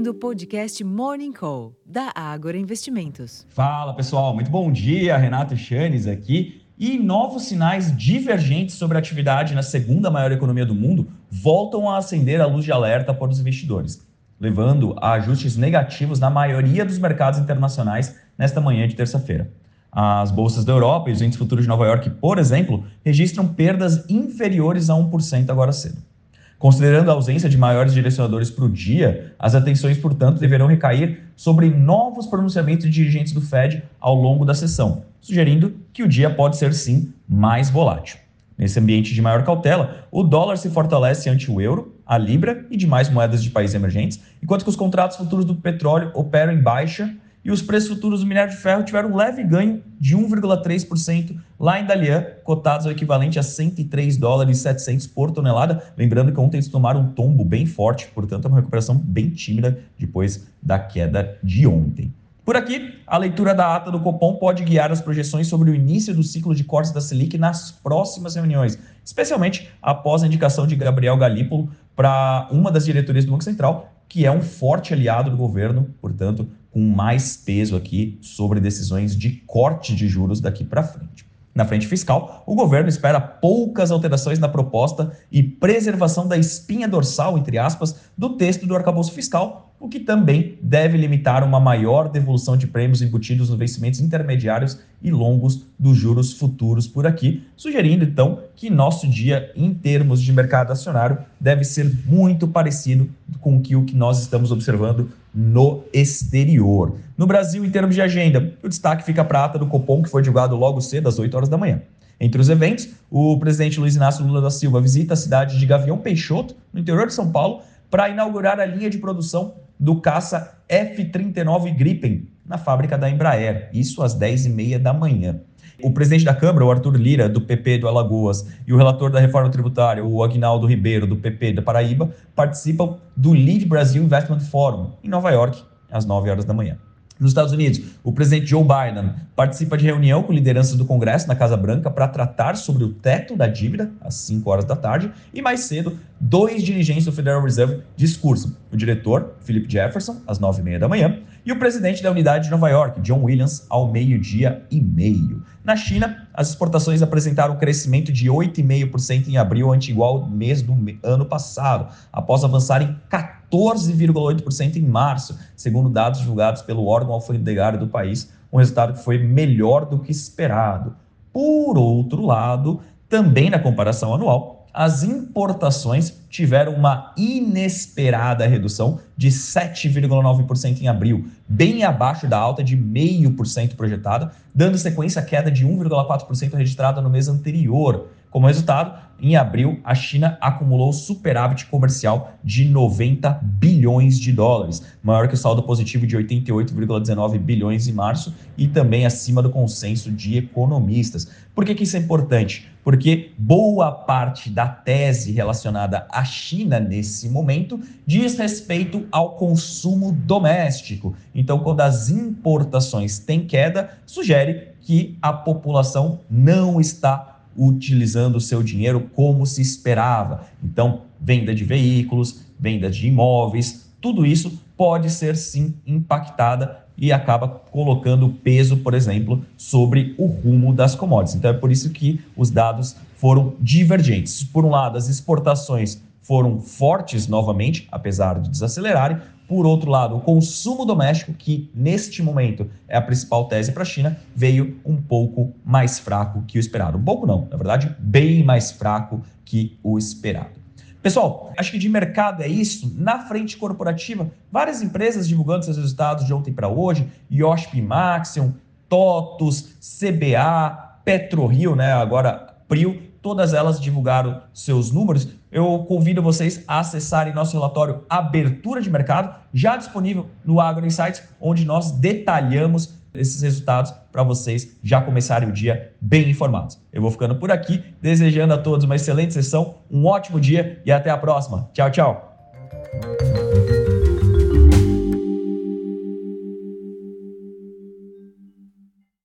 ouvindo o podcast Morning Call, da Ágora Investimentos. Fala pessoal, muito bom dia. Renato Chanes aqui. E novos sinais divergentes sobre a atividade na segunda maior economia do mundo voltam a acender a luz de alerta para os investidores, levando a ajustes negativos na maioria dos mercados internacionais nesta manhã de terça-feira. As bolsas da Europa e os índices futuros de Nova York, por exemplo, registram perdas inferiores a 1% agora cedo. Considerando a ausência de maiores direcionadores para o dia, as atenções, portanto, deverão recair sobre novos pronunciamentos de dirigentes do Fed ao longo da sessão, sugerindo que o dia pode ser sim mais volátil. Nesse ambiente de maior cautela, o dólar se fortalece ante o euro, a libra e demais moedas de países emergentes, enquanto que os contratos futuros do petróleo operam em baixa e os preços futuros do minério de ferro tiveram um leve ganho de 1,3% lá em Dalian, cotados ao equivalente a 103 dólares e 700 por tonelada. Lembrando que ontem eles tomaram um tombo bem forte, portanto é uma recuperação bem tímida depois da queda de ontem. Por aqui, a leitura da ata do Copom pode guiar as projeções sobre o início do ciclo de cortes da Selic nas próximas reuniões, especialmente após a indicação de Gabriel Galípolo para uma das diretorias do Banco Central, que é um forte aliado do governo, portanto, com mais peso aqui sobre decisões de corte de juros daqui para frente. Na frente fiscal, o governo espera poucas alterações na proposta e preservação da espinha dorsal, entre aspas, do texto do arcabouço fiscal, o que também deve limitar uma maior devolução de prêmios embutidos nos vencimentos intermediários e longos dos juros futuros por aqui, sugerindo então que nosso dia em termos de mercado acionário deve ser muito parecido com o que, nós estamos observando no exterior. No Brasil, em termos de agenda, o destaque fica para a ata do Copom, que foi divulgado logo cedo, às 8 horas da manhã. Entre os eventos, o presidente Luiz Inácio Lula da Silva visita a cidade de Gavião Peixoto, no interior de São Paulo, para inaugurar a linha de produção do caça F-39 Gripen na fábrica da Embraer, isso às 10h30 da manhã. O presidente da Câmara, o Arthur Lira, do PP do Alagoas, e o relator da reforma tributária, o Agnaldo Ribeiro, do PP da Paraíba, participam do Lead Brasil Investment Forum, em Nova York, às 9 horas da manhã. Nos Estados Unidos, o presidente Joe Biden participa de reunião com lideranças do Congresso na Casa Branca para tratar sobre o teto da dívida, às 5 horas da tarde, e mais cedo, dois dirigentes do Federal Reserve discursam. O diretor, Philip Jefferson, às 9h30 da manhã, e o presidente da unidade de Nova York, John Williams, ao meio-dia e meio. Na China, as exportações apresentaram um crescimento de 8,5% em abril, ante igual mês do ano passado, após avançarem 14,8% em março, segundo dados divulgados pelo órgão alfandegário do país, um resultado que foi melhor do que esperado. Por outro lado, também na comparação anual, as importações tiveram uma inesperada redução de 7,9% em abril, bem abaixo da alta de 0,5% projetada, dando sequência à queda de 1,4% registrada no mês anterior. Como resultado, em abril, a China acumulou superávit comercial de 90 bilhões de dólares, maior que o saldo positivo de 88,19 bilhões em março e também acima do consenso de economistas. Por que, que isso é importante? Porque boa parte da tese relacionada à China nesse momento diz respeito ao consumo doméstico. Então, quando as importações têm queda, sugere que a população não está utilizando o seu dinheiro como se esperava. Então, venda de veículos, venda de imóveis, tudo isso pode ser sim impactada e acaba colocando peso, por exemplo, sobre o rumo das commodities. Então é por isso que os dados foram divergentes. Por um lado, as exportações foram fortes novamente, apesar de desacelerarem. Por outro lado, o consumo doméstico, que neste momento é a principal tese para a China, veio um pouco mais fraco que o esperado. Um pouco não, na verdade, bem mais fraco que o esperado. Pessoal, acho que de mercado é isso. Na frente corporativa, várias empresas divulgando seus resultados de ontem para hoje: Yoshp Maxion, TOTUS, CBA, PetroRio, né? Agora Prio, todas elas divulgaram seus números. Eu convido vocês a acessarem nosso relatório Abertura de Mercado, já disponível no Agro Insights, onde nós detalhamos esses resultados para vocês já começarem o dia bem informados. Eu vou ficando por aqui, desejando a todos uma excelente sessão, um ótimo dia e até a próxima. Tchau, tchau.